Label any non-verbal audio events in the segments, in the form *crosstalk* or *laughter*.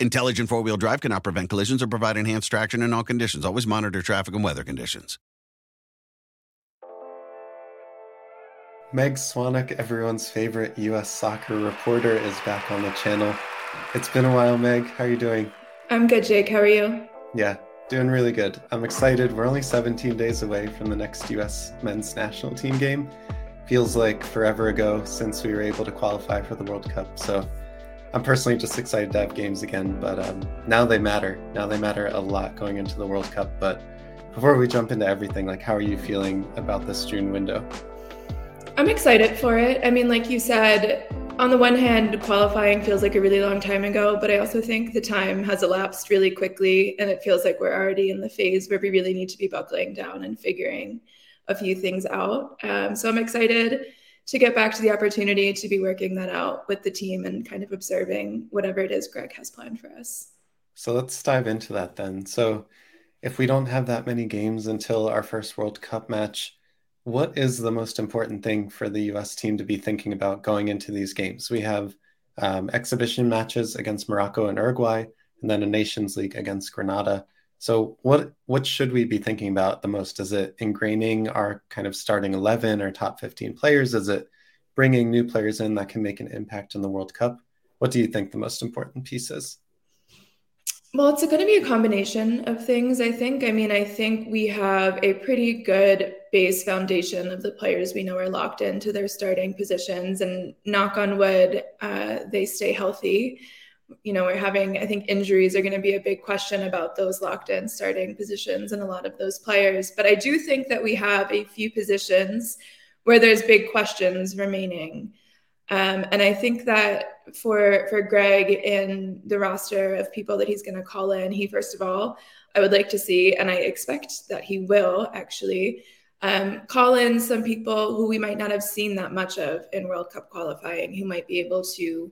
Intelligent four wheel drive cannot prevent collisions or provide enhanced traction in all conditions. Always monitor traffic and weather conditions. Meg Swanwick, everyone's favorite U.S. soccer reporter, is back on the channel. It's been a while, Meg. How are you doing? I'm good, Jake. How are you? Yeah, Doing really good. I'm excited. We're only 17 days away from the next US men's national team game. Feels like forever ago since we were able to qualify for the World Cup. So I'm personally just excited to have games again. But um, now they matter. Now they matter a lot going into the World Cup. But before we jump into everything, like how are you feeling about this June window? I'm excited for it. I mean, like you said, on the one hand, qualifying feels like a really long time ago, but I also think the time has elapsed really quickly. And it feels like we're already in the phase where we really need to be buckling down and figuring a few things out. Um, so I'm excited to get back to the opportunity to be working that out with the team and kind of observing whatever it is Greg has planned for us. So let's dive into that then. So if we don't have that many games until our first World Cup match, what is the most important thing for the US team to be thinking about going into these games? We have um, exhibition matches against Morocco and Uruguay, and then a Nations League against Grenada. So, what what should we be thinking about the most? Is it ingraining our kind of starting eleven or top fifteen players? Is it bringing new players in that can make an impact in the World Cup? What do you think the most important piece is? Well, it's going to be a combination of things, I think. I mean, I think we have a pretty good base foundation of the players we know are locked into their starting positions, and knock on wood, uh, they stay healthy. You know, we're having, I think injuries are going to be a big question about those locked in starting positions and a lot of those players. But I do think that we have a few positions where there's big questions remaining. Um, and I think that for for Greg in the roster of people that he's going to call in, he first of all, I would like to see, and I expect that he will actually um, call in some people who we might not have seen that much of in World Cup qualifying, who might be able to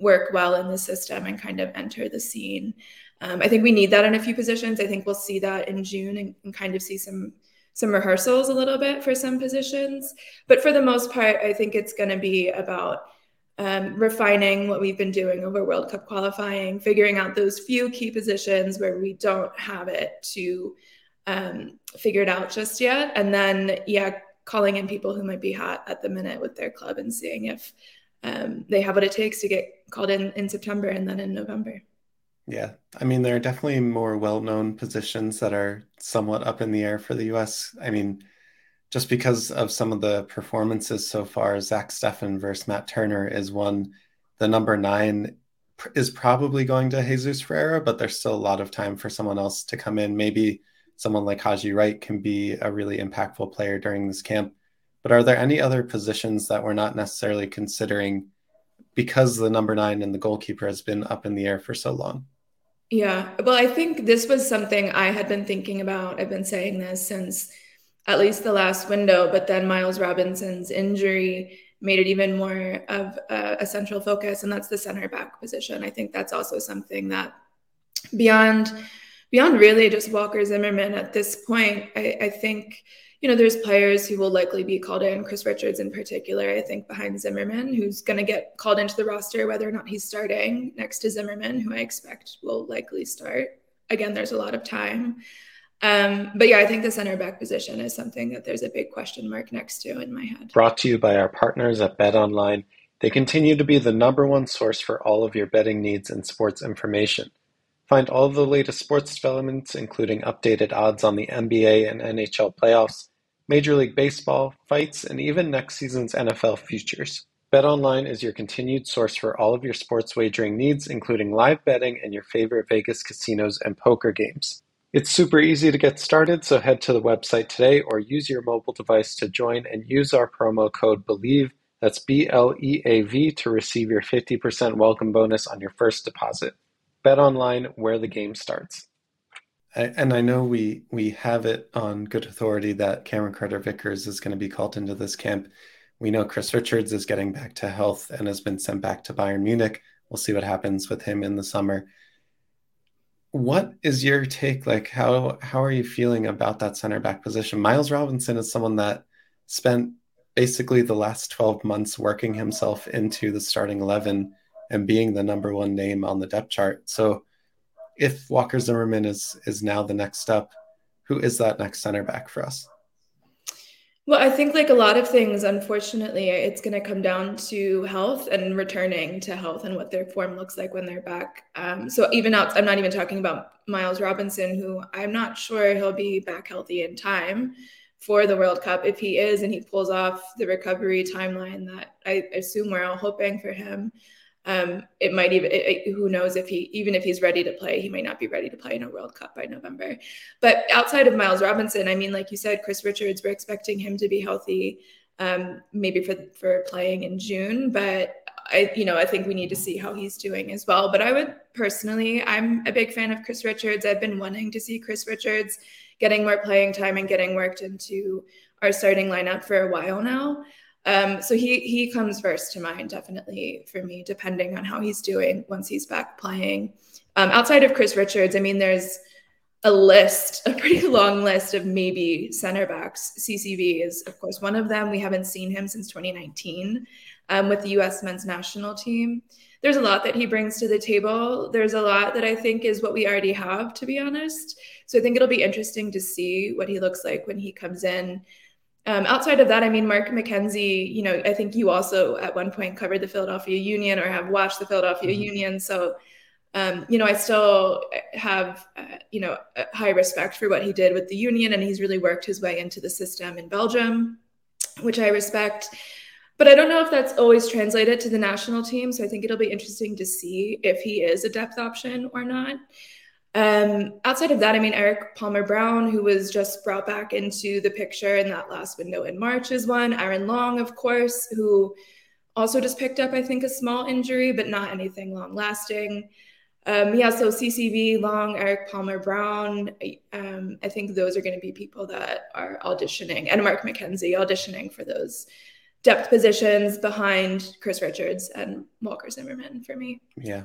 work well in the system and kind of enter the scene. Um, I think we need that in a few positions. I think we'll see that in June and, and kind of see some some rehearsals a little bit for some positions. But for the most part, I think it's going to be about um, refining what we've been doing over World Cup qualifying, figuring out those few key positions where we don't have it to um, figure it out just yet. And then, yeah, calling in people who might be hot at the minute with their club and seeing if um, they have what it takes to get called in in September and then in November. Yeah, I mean, there are definitely more well known positions that are somewhat up in the air for the US. I mean, just because of some of the performances so far, Zach Steffen versus Matt Turner is one. The number nine is probably going to Jesus Ferreira, but there's still a lot of time for someone else to come in. Maybe someone like Haji Wright can be a really impactful player during this camp. But are there any other positions that we're not necessarily considering because the number nine and the goalkeeper has been up in the air for so long. Yeah. Well, I think this was something I had been thinking about. I've been saying this since at least the last window, but then Miles Robinson's injury made it even more of a, a central focus, and that's the center back position. I think that's also something that beyond beyond really just Walker Zimmerman at this point, I, I think you know, there's players who will likely be called in, Chris Richards in particular, I think behind Zimmerman, who's going to get called into the roster, whether or not he's starting next to Zimmerman, who I expect will likely start. Again, there's a lot of time. Um, but yeah, I think the center back position is something that there's a big question mark next to in my head. Brought to you by our partners at Bet Online. They continue to be the number one source for all of your betting needs and sports information. Find all of the latest sports developments, including updated odds on the NBA and NHL playoffs Major League Baseball, fights, and even next season's NFL futures. BetOnline is your continued source for all of your sports wagering needs, including live betting and your favorite Vegas casinos and poker games. It's super easy to get started, so head to the website today or use your mobile device to join and use our promo code BELIEVE, that's B L E A V, to receive your 50% welcome bonus on your first deposit. BetOnline, where the game starts and I know we we have it on good authority that Cameron Carter Vickers is going to be called into this camp. We know Chris Richards is getting back to health and has been sent back to Bayern Munich. We'll see what happens with him in the summer. What is your take? Like, how how are you feeling about that center back position? Miles Robinson is someone that spent basically the last 12 months working himself into the starting 11 and being the number one name on the depth chart. So if Walker Zimmerman is is now the next step, who is that next center back for us? Well, I think like a lot of things, unfortunately, it's going to come down to health and returning to health and what their form looks like when they're back. Um, so even out, I'm not even talking about Miles Robinson, who I'm not sure he'll be back healthy in time for the World Cup. If he is and he pulls off the recovery timeline that I assume we're all hoping for him, um, it might even it, it, who knows if he even if he's ready to play, he might not be ready to play in a World Cup by November. But outside of Miles Robinson, I mean, like you said, Chris Richards, we're expecting him to be healthy, um, maybe for for playing in June. But I, you know, I think we need to see how he's doing as well. But I would personally, I'm a big fan of Chris Richards. I've been wanting to see Chris Richards getting more playing time and getting worked into our starting lineup for a while now. Um, so he he comes first to mind definitely for me, depending on how he's doing once he's back playing. Um, outside of Chris Richards, I mean, there's a list, a pretty *laughs* long list of maybe center backs. CCV is of course one of them. We haven't seen him since 2019 um, with the U.S. men's national team. There's a lot that he brings to the table. There's a lot that I think is what we already have, to be honest. So I think it'll be interesting to see what he looks like when he comes in. Um, outside of that, I mean, Mark McKenzie, you know, I think you also at one point covered the Philadelphia Union or have watched the Philadelphia mm-hmm. Union. So, um, you know, I still have, uh, you know, high respect for what he did with the Union, and he's really worked his way into the system in Belgium, which I respect. But I don't know if that's always translated to the national team. So I think it'll be interesting to see if he is a depth option or not. Um, outside of that, I mean, Erik Palmer Brown, who was just brought back into the picture in that last window in March, is one. Aaron Long, of course, who also just picked up, I think, a small injury, but not anything long lasting. Um, yeah, so CCV, Long, Erik Palmer Brown, um, I think those are going to be people that are auditioning, and Mark McKenzie auditioning for those depth positions behind Chris Richards and Walker Zimmerman for me. Yeah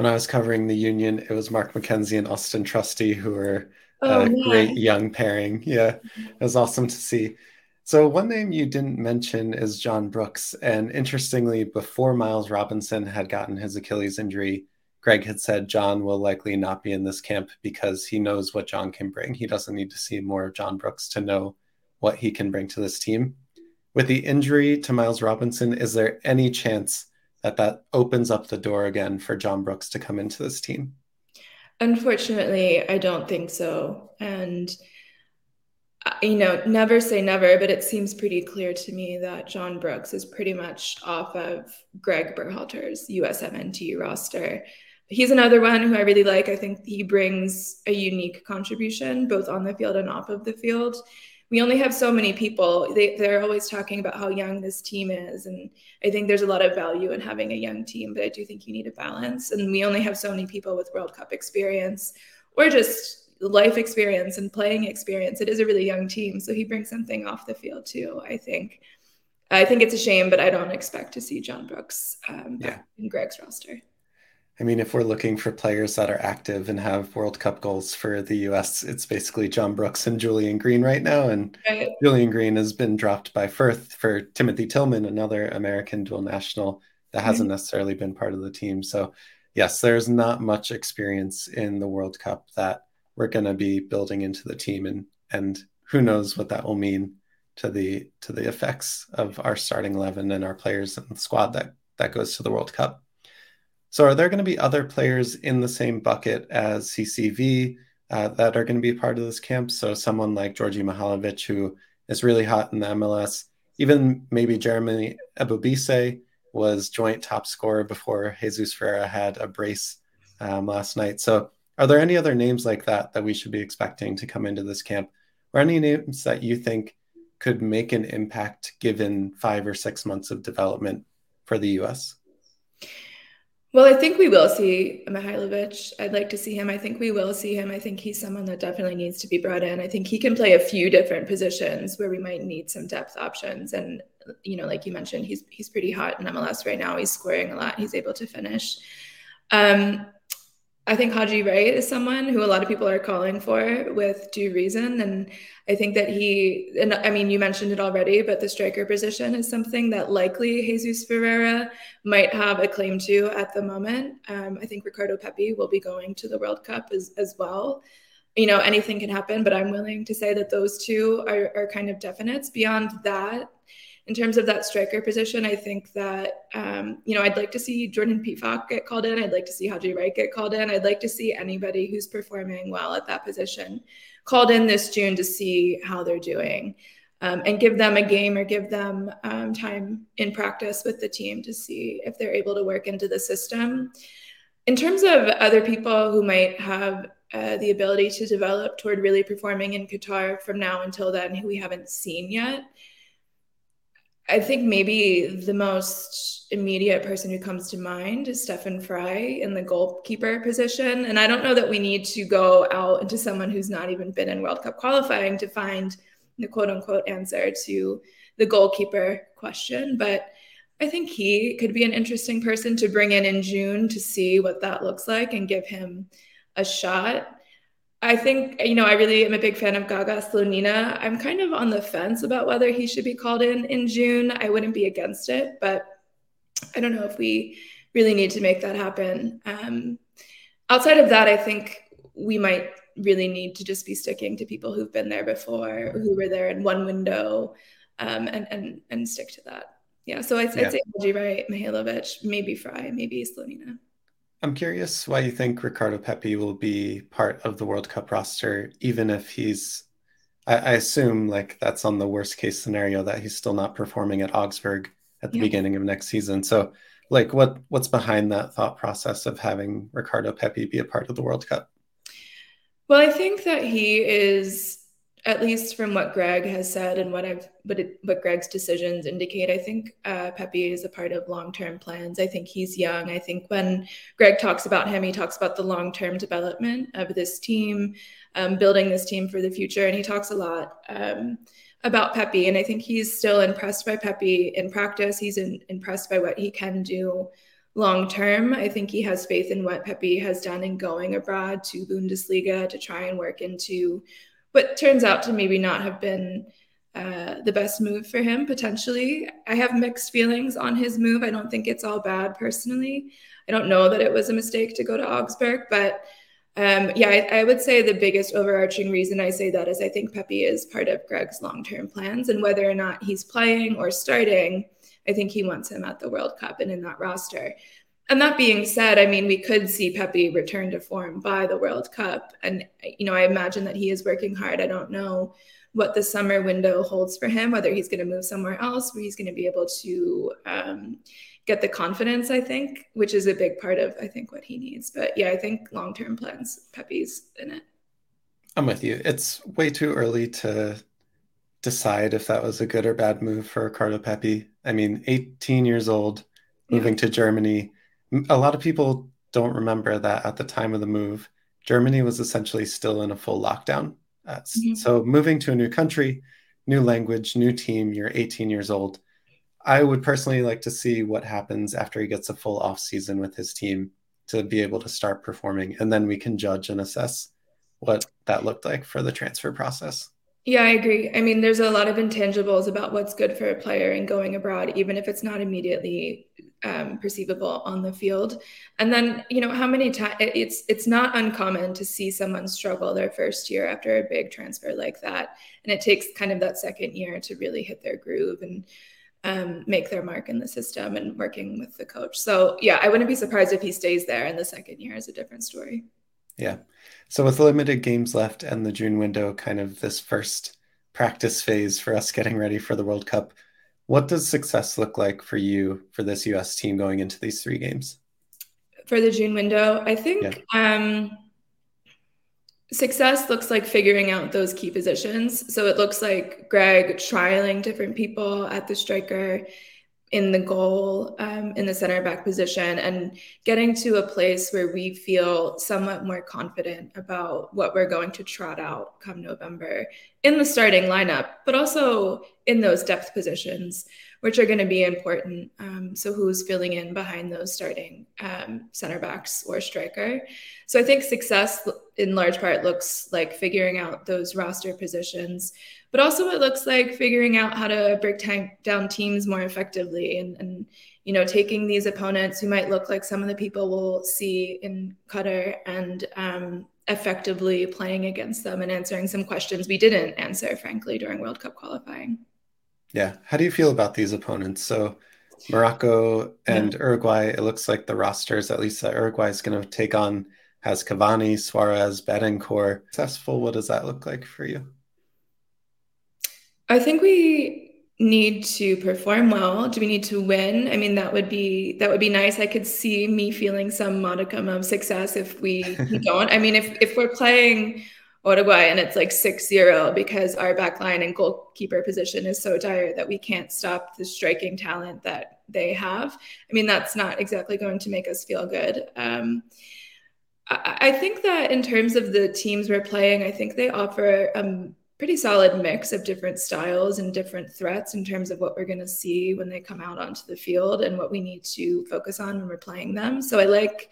when I was covering the union, it was Mark McKenzie and Austin Trusty who were oh, uh, a great young pairing. Yeah, it was awesome to see. So one name you didn't mention is John Brooks, and interestingly, before Miles Robinson had gotten his Achilles injury, Greg had said John will likely not be in this camp because he knows what John can bring. He doesn't need to see more of John Brooks to know what he can bring to this team. With the injury to Miles Robinson, is there any chance that that opens up the door again for John Brooks to come into this team? Unfortunately, I don't think so. And, uh, you know, never say never, but it seems pretty clear to me that John Brooks is pretty much off of Greg Berhalter's USMNT roster. He's another one who I really like. I think he brings a unique contribution both on the field and off of the field. We only have so many people. They, they're always talking about how young this team is. And I think there's a lot of value in having a young team, but I do think you need a balance. And we only have so many people with World Cup experience or just life experience and playing experience. It is a really young team. So he brings something off the field too, I think. I think it's a shame, but I don't expect to see John Brooks um, yeah. in Greg's roster. I mean, if we're looking for players that are active and have World Cup goals for the US, it's basically John Brooks and Julian Green right now. And right. Julian Green has been dropped by Fürth for Timothy Tillman, another American dual national that hasn't mm-hmm. necessarily been part of the team. So, yes, there's not much experience in the World Cup that we're going to be building into the team, and and who knows what that will mean to the to the effects of our starting eleven and our players and squad that that goes to the World Cup. So, are there going to be other players in the same bucket as CCV uh, that are going to be part of this camp? So, someone like Djordje Mihailovic, who is really hot in the MLS, even maybe Jeremy Ebobisse was joint top scorer before Jesus Ferreira had a brace um, last night. So, are there any other names like that that we should be expecting to come into this camp, or any names that you think could make an impact given five or six months of development for the U.S.? Well, I think we will see Mihailovic. I'd like to see him. I think we will see him. I think he's someone that definitely needs to be brought in. I think he can play a few different positions where we might need some depth options. And you know, like you mentioned, he's he's pretty hot in MLS right now. He's scoring a lot. He's able to finish. Um, I think Haji Wright is someone who a lot of people are calling for with due reason. And I think that he, and I mean, you mentioned it already, but the striker position is something that likely Jesus Ferreira might have a claim to at the moment. Um, I think Ricardo Pepi will be going to the World Cup as, as well. You know, anything can happen, but I'm willing to say that those two are, are kind of definites. Beyond that, in terms of that striker position, I think that um, you know I'd like to see Jordan Pefok get called in. I'd like to see Haji Wright get called in. I'd like to see anybody who's performing well at that position called in this June to see how they're doing. Um, and give them a game or give them um, time in practice with the team to see if they're able to work into the system. In terms of other people who might have uh, the ability to develop toward really performing in Qatar from now until then, who we haven't seen yet, I think maybe the most immediate person who comes to mind is Stefan Frei in the goalkeeper position. And I don't know that we need to go out into someone who's not even been in World Cup qualifying to find the quote unquote answer to the goalkeeper question. But I think he could be an interesting person to bring in in June to see what that looks like and give him a shot. I think, you know, I really am a big fan of Gaga Slonina. I'm kind of on the fence about whether he should be called in in June. I wouldn't be against it, but I don't know if we really need to make that happen. Um, outside of that, I think we might really need to just be sticking to people who've been there before, who were there in one window, um, and and and stick to that. Yeah. So I'd, yeah. I'd say Haji Wright, Mihailovic, maybe Frei, maybe Slonina. I'm curious why you think Ricardo Pepi will be part of the World Cup roster, even if he's. I, I assume like that's on the worst case scenario that he's still not performing at Augsburg at the yeah. beginning of next season. So, like, what what's behind that thought process of having Ricardo Pepi be a part of the World Cup? Well, I think that he is at least from what Greg has said and what I've what it, what Greg's decisions indicate, I think uh, Pepi is a part of long term plans. I think he's young. I think when Greg talks about him, he talks about the long term development of this team, um, building this team for the future, and he talks a lot um, about Pepi. And I think he's still impressed by Pepi in practice. He's in, impressed by what he can do long term. I think he has faith in what Pepi has done in going abroad to Bundesliga to try and work into what turns out to maybe not have been uh, the best move for him potentially. I have mixed feelings on his move. I don't think it's all bad personally. I don't know that it was a mistake to go to Augsburg, but um, yeah, I, I, would say the biggest overarching reason I say that is I think Pepi is part of Greg's long term plans, and whether or not he's playing or starting, I think he wants him at the World Cup and in that roster. And that being said, I mean, we could see Pepi return to form by the World Cup. And, you know, I imagine that he is working hard. I don't know what the summer window holds for him, whether he's going to move somewhere else, where he's going to be able to um, get the confidence, I think, which is a big part of, I think, what he needs. But yeah, I think long term plans, Pepi's in it. I'm with you. It's way too early to decide if that was a good or bad move for Ricardo Pepi. I mean, 18 years old, moving yeah. to Germany. A lot of people don't remember that at the time of the move, Germany was essentially still in a full lockdown. Uh, mm-hmm. So moving to a new country, new language, new team, you're 18 years old. I would personally like to see what happens after he gets a full off season with his team to be able to start performing, and then we can judge and assess what that looked like for the transfer process. Yeah, I agree. I mean, there's a lot of intangibles about what's good for a player and going abroad, even if it's not immediately um, perceivable on the field. And then, you know, how many times it's it's not uncommon to see someone struggle their first year after a big transfer like that, and it takes kind of that second year to really hit their groove and um, make their mark in the system and working with the coach. So yeah, I wouldn't be surprised if he stays there, and the second year is a different story. Yeah. So with limited games left and the June window, kind of this first practice phase for us getting ready for the World Cup, what does success look like for you for this US team going into these three games? For the June window, I think yeah. um, success looks like figuring out those key positions. So it looks like Greg trialing different people at the striker in the goal um, in the center back position and getting to a place where we feel somewhat more confident about what we're going to trot out come November in the starting lineup, but also in those depth positions, which are going to be important. Um, so, who's filling in behind those starting um, center backs or striker? So, I think success in large part looks like figuring out those roster positions but also it looks like figuring out how to break down teams more effectively and, and you know taking these opponents who might look like some of the people we'll see in Qatar and um, effectively playing against them and answering some questions we didn't answer frankly during World Cup qualifying. Yeah, how do you feel about these opponents? So Morocco and yeah. Uruguay, it looks like the rosters, at least that Uruguay is going to take on, has Cavani, Suarez, Bentancur. Successful, what does that look like for you? I think we need to perform well. Do we need to win? I mean, that would be that would be nice. I could see me feeling some modicum of success if we, we *laughs* don't. I mean, if if we're playing Uruguay and it's like 6-0 because our back line and goalkeeper position is so dire that we can't stop the striking talent that they have. I mean, that's not exactly going to make us feel good. Um, I, think that in terms of the teams we're playing, I think they offer um, pretty solid mix of different styles and different threats in terms of what we're going to see when they come out onto the field and what we need to focus on when we're playing them. So I like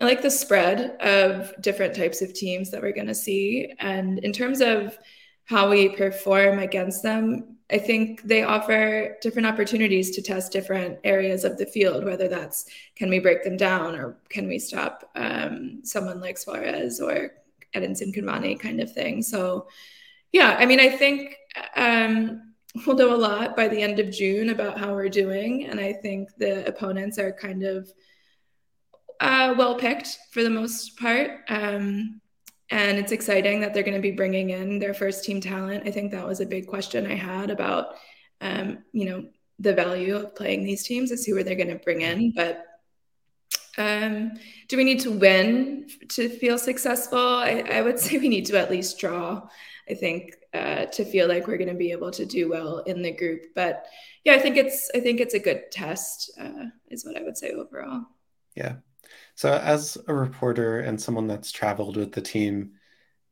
I like the spread of different types of teams that we're going to see and in terms of how we perform against them, I think they offer different opportunities to test different areas of the field, whether that's can we break them down or can we stop um, someone like Suarez or Edinson Cavani kind of thing. So yeah, I mean, I think um, we'll know a lot by the end of June about how we're doing. And I think the opponents are kind of uh, well picked for the most part. Um, and it's exciting that they're going to be bringing in their first team talent. I think that was a big question I had about, um, you know, the value of playing these teams is who are they going to bring in. But um, do we need to win to feel successful? I, I, would say we need to at least draw. I think uh, to feel like we're going to be able to do well in the group. But yeah, I think it's I think it's a good test. Uh, is what I would say overall. Yeah. So as a reporter and someone that's traveled with the team,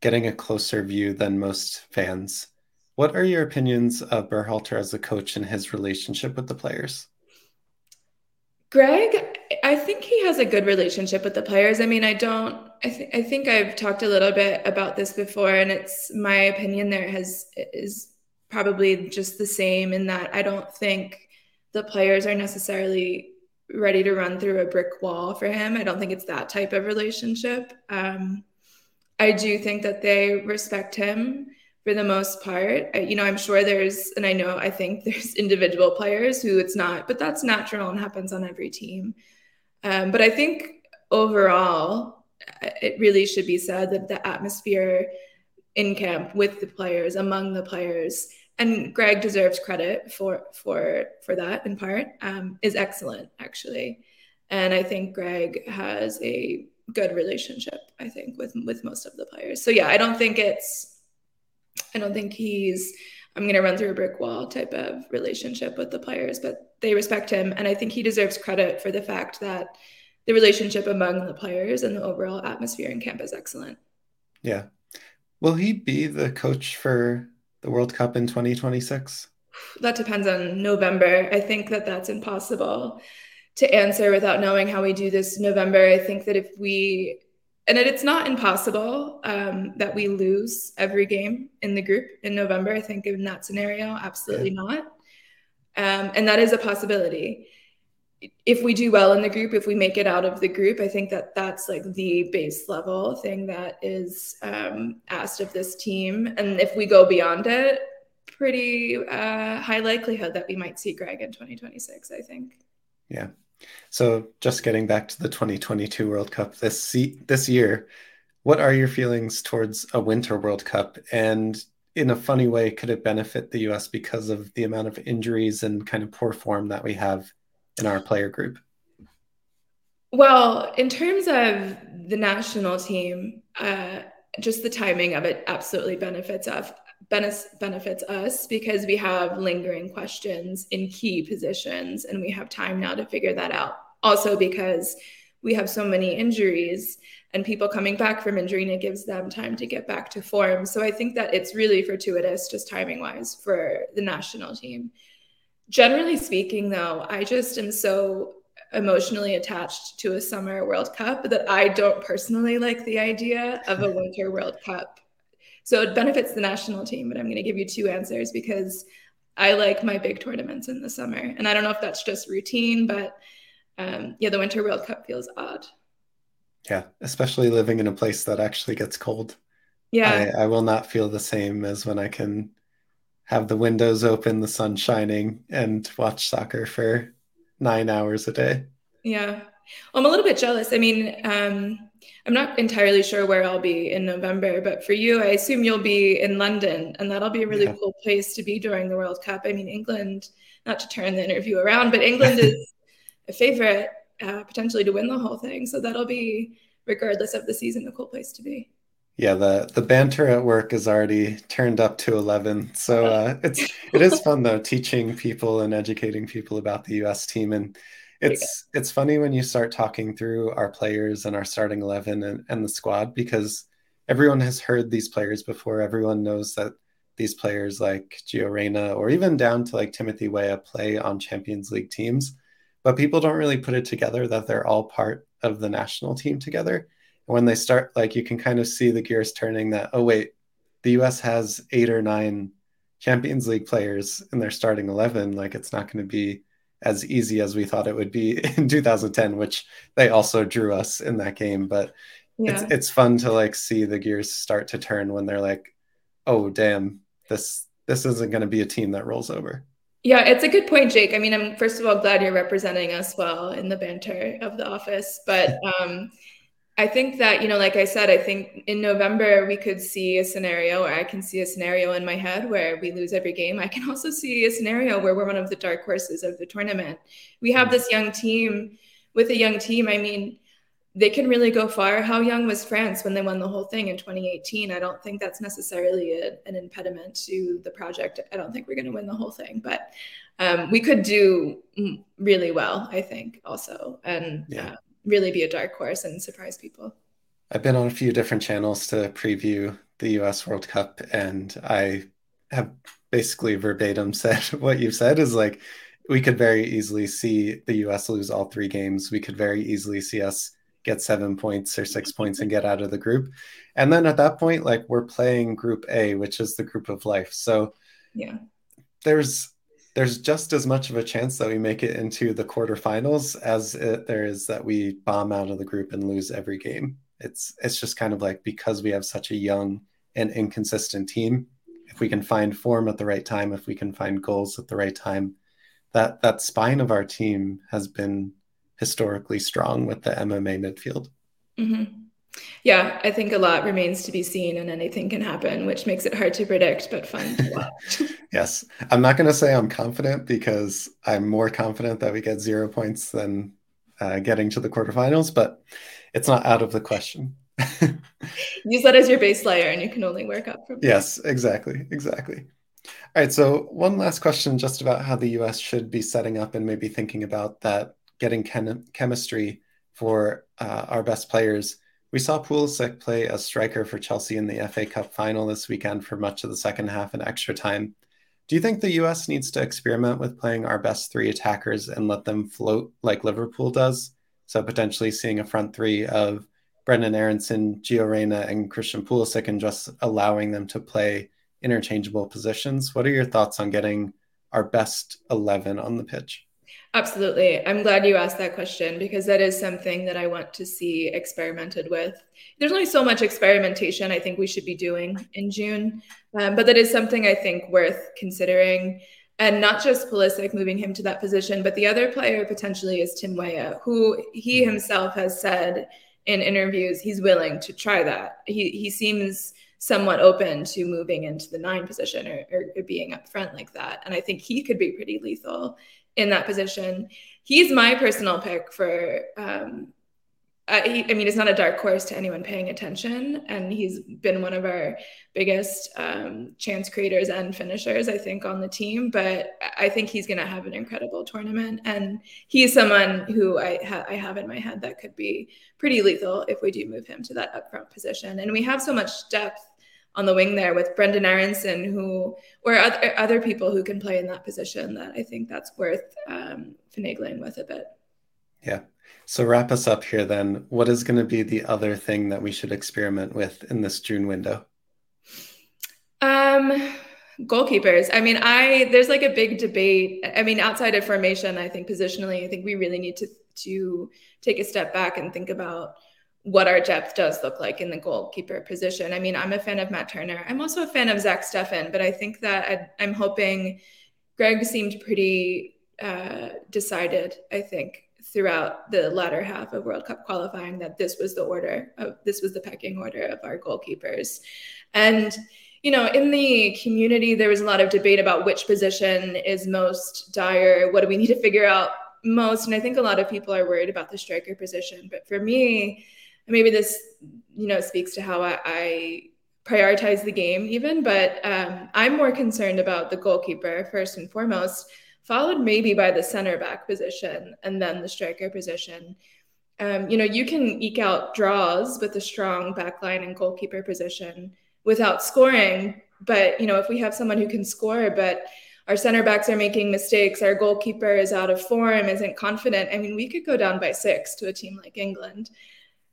getting a closer view than most fans, what are your opinions of Berhalter as a coach and his relationship with the players? Greg, I think he has a good relationship with the players. I mean, I don't. I, th- I think I've talked a little bit about this before, and it's my opinion. There has is probably just the same in that I don't think the players are necessarily ready to run through a brick wall for him. I don't think it's that type of relationship. Um, I do think that they respect him for the most part. You know, I'm sure there's, and I know, I think *laughs* there's individual players who it's not, but that's natural and happens on every team. Um, but I think overall, it really should be said that the atmosphere in camp with the players, among the players, and Greg deserves credit for for for that in part, um, is excellent actually. And I think Greg has a good relationship, I think, with with most of the players. So yeah, I don't think it's I don't think he's I'm going to run through a brick wall type of relationship with the players, but they respect him. And I think he deserves credit for the fact that the relationship among the players and the overall atmosphere in camp is excellent. Yeah. Will he be the coach for the World Cup in 2026? That depends on November. I think that that's impossible to answer without knowing how we do this November. I think that if we and it's not impossible um, that we lose every game in the group in November. I think in that scenario, absolutely yeah. not. Um, and that is a possibility. If we do well in the group, if we make it out of the group, I think that that's like the base level thing that is um, asked of this team. And if we go beyond it, pretty uh, high likelihood that we might see Greg in 2026, I think. Yeah. So, just getting back to the 2022 World Cup this this year, what are your feelings towards a Winter World Cup? And in a funny way, could it benefit the US because of the amount of injuries and kind of poor form that we have in our player group? Well, in terms of the national team, uh, just the timing of it absolutely benefits us benefits us because we have lingering questions in key positions and we have time now to figure that out. Also, because we have so many injuries and people coming back from injury, and it gives them time to get back to form. So I think that it's really fortuitous, just timing wise, for the national team. Generally speaking, though, I just am so emotionally attached to a summer World Cup that I don't personally like the idea of a *laughs* winter World Cup. So it benefits the national team, but I'm going to give you two answers because I like my big tournaments in the summer. And I don't know if that's just routine, but um, yeah, the Winter World Cup feels odd. Yeah, especially living in a place that actually gets cold. Yeah. I, I will not feel the same as when I can have the windows open, the sun shining, and watch soccer for nine hours a day. Yeah. I'm a little bit jealous. I mean, um, I'm not entirely sure where I'll be in November, but for you, I assume you'll be in London, and that'll be a really yeah. cool place to be during the World Cup. I mean, England, not to turn the interview around, but England is *laughs* a favorite uh, potentially to win the whole thing. So that'll be, regardless of the season, a cool place to be. Yeah, the the banter at work is already turned up to eleven. So *laughs* uh, it's it is fun though, teaching people and educating people about the U.S. team and it's it's funny when you start talking through our players and our starting 11 and, and the squad because everyone has heard these players before everyone knows that these players like Gio Reyna or even down to like Timothy Weah play on Champions League teams but people don't really put it together that they're all part of the national team together when they start like you can kind of see the gears turning that oh wait the US has 8 or 9 Champions League players in their starting 11 like it's not going to be as easy as we thought it would be *laughs* in 2010, which they also drew us in that game. But yeah. it's it's fun to like see the gears start to turn when they're like, oh damn, this this isn't going to be a team that rolls over. Yeah, it's a good point, Jake. I mean, I'm first of all glad you're representing us well in the banter of the office, but um, I think that, you know, like I said, I think in November we could see a scenario, or I can see a scenario in my head where we lose every game. I can *laughs* also see a scenario where we're one of the dark horses of the tournament. We have this young team. With a young team, I mean, they can really go far. How young was France when they won the whole thing in 2018? I don't think that's necessarily a, an impediment to the project. I don't think we're going to win the whole thing, but um, we could do really well, I think, also. And yeah. uh, really be a dark horse and surprise people. I've been on a few different channels to preview the US World Cup, and I have basically verbatim *laughs* said what you've said is like, we could very easily see the US lose all three games. We could very easily see us get seven points or six points and get out of the group. And then at that point, like we're playing group A, which is the group of life. So yeah, there's there's just as much of a chance that we make it into the quarterfinals as it, there is that we bomb out of the group and lose every game. It's it's just kind of like because we have such a young and inconsistent team, if we can find form at the right time, if we can find goals at the right time, that that spine of our team has been historically strong with the MMA midfield. Mm-hmm. Yeah, I think a lot remains to be seen and anything can happen, which makes it hard to predict, but fun to watch. *laughs* yes. I'm not going to say I'm confident because I'm more confident that we get zero points than uh, getting to the quarterfinals, but it's not out of the question. *laughs* Use that as your base layer and you can only work up from Yes, exactly. Exactly. All right. So, one last question just about how the US should be setting up and maybe thinking about that getting chem- chemistry for uh, our best players. We saw Pulisic play a striker for Chelsea in the FA Cup final this weekend for much of the second half and extra time. Do you think the US needs to experiment with playing our best three attackers and let them float like Liverpool does? So potentially seeing a front three of Brendan Aaronson, Gio Reyna, and Christian Pulisic and just allowing them to play interchangeable positions. What are your thoughts on getting our best 11 on the pitch? Absolutely. I'm glad you asked that question because that is something that I want to see experimented with. There's only so much experimentation I think we should be doing in June, um, but that is something I think worth considering. And not just Pulisic moving him to that position, but the other player potentially is Tim Weah, who he mm-hmm. himself has said in interviews he's willing to try that. He he seems somewhat open to moving into the nine position or, or, being up front like that. And I think he could be pretty lethal in that position. He's my personal pick for. Um, I, I mean, it's not a dark horse to anyone paying attention, and he's been one of our biggest um, chance creators and finishers, I think, on the team. But I think he's going to have an incredible tournament, and he's someone who I, ha- I have in my head that could be pretty lethal if we do move him to that upfront position. And we have so much depth on the wing there with Brendan Aaronson, who or other, other people who can play in that position. That I think that's worth um, finagling with a bit. Yeah. So wrap us up here then. What is going to be the other thing that we should experiment with in this June window? Um, goalkeepers. I mean, I there's like a big debate. I mean, outside of formation, I think positionally, I think we really need to to take a step back and think about what our depth does look like in the goalkeeper position. I mean, I'm a fan of Matt Turner. I'm also a fan of Zach Steffen, but I think that I, am hoping Greg seemed pretty uh, decided, I think, throughout the latter half of World Cup qualifying that this was the order of this was the pecking order of our goalkeepers. And you know, in the community, there was a lot of debate about which position is most dire. What do we need to figure out most? And I think a lot of people are worried about the striker position. But for me, maybe this you know speaks to how I, I prioritize the game even but um, i'm more concerned about the goalkeeper first and foremost followed maybe by the center back position and then the striker position. Um, you know you can eke out draws with a strong back line and goalkeeper position without scoring but you know if we have someone who can score but our center backs are making mistakes our goalkeeper is out of form isn't confident i mean we could go down by six to a team like england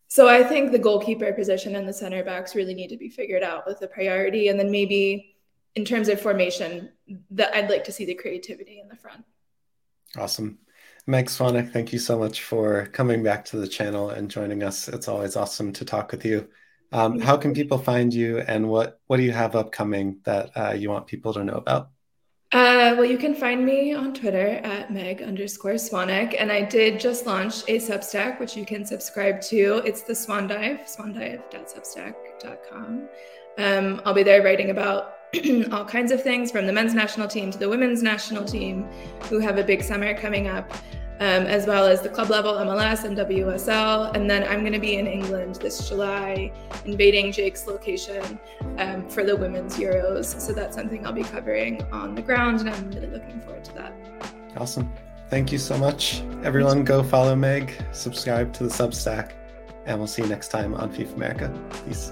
so I think the goalkeeper position and the center backs really need to be figured out with the priority. And then maybe in terms of formation, that I'd like to see the creativity in the front. Awesome. Meg Swanwick, thank you so much for coming back to the channel and joining us. It's always awesome to talk with you. Um, how can people find you and what, what do you have upcoming that uh, you want people to know about? Uh, well, you can find me on Twitter at Meg underscore Swanwick. And I did just launch a Substack, which you can subscribe to. It's the Swan Dive, swandive.substack.com. Um, I'll be there writing about *clears throat* all kinds of things from the men's national team to the women's national team, who have a big summer coming up um, as well as the club level MLS and WSL. And then I'm going to be in England this July, invading Jake's location um, for the Women's Euros. So that's something I'll be covering on the ground, and I'm really looking forward to that. Awesome. Thank you so much. Everyone, go follow Meg, subscribe to the Substack, and we'll see you next time on FIFA America. Peace.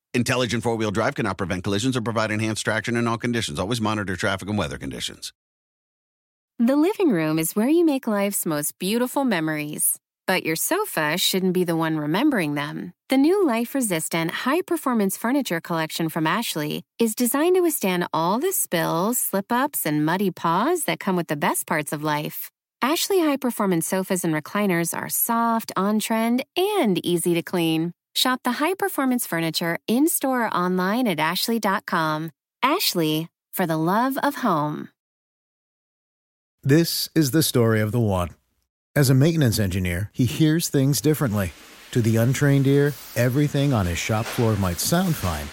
Intelligent four wheel drive cannot prevent collisions or provide enhanced traction in all conditions. Always monitor traffic and weather conditions. The living room is where you make life's most beautiful memories. But your sofa shouldn't be the one remembering them. The new life resistant, high performance furniture collection from Ashley is designed to withstand all the spills, slip ups, and muddy paws that come with the best parts of life. Ashley high performance sofas and recliners are soft, on trend, and easy to clean. Shop the high performance furniture in store or online at Ashley.com. Ashley, for the love of home. This is the story of the one. As a maintenance engineer, he hears things differently. To the untrained ear, everything on his shop floor might sound fine,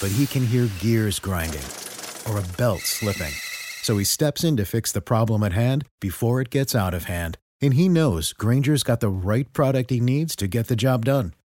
but he can hear gears grinding or a belt slipping. So he steps in to fix the problem at hand before it gets out of hand. And he knows Grainger's got the right product he needs to get the job done,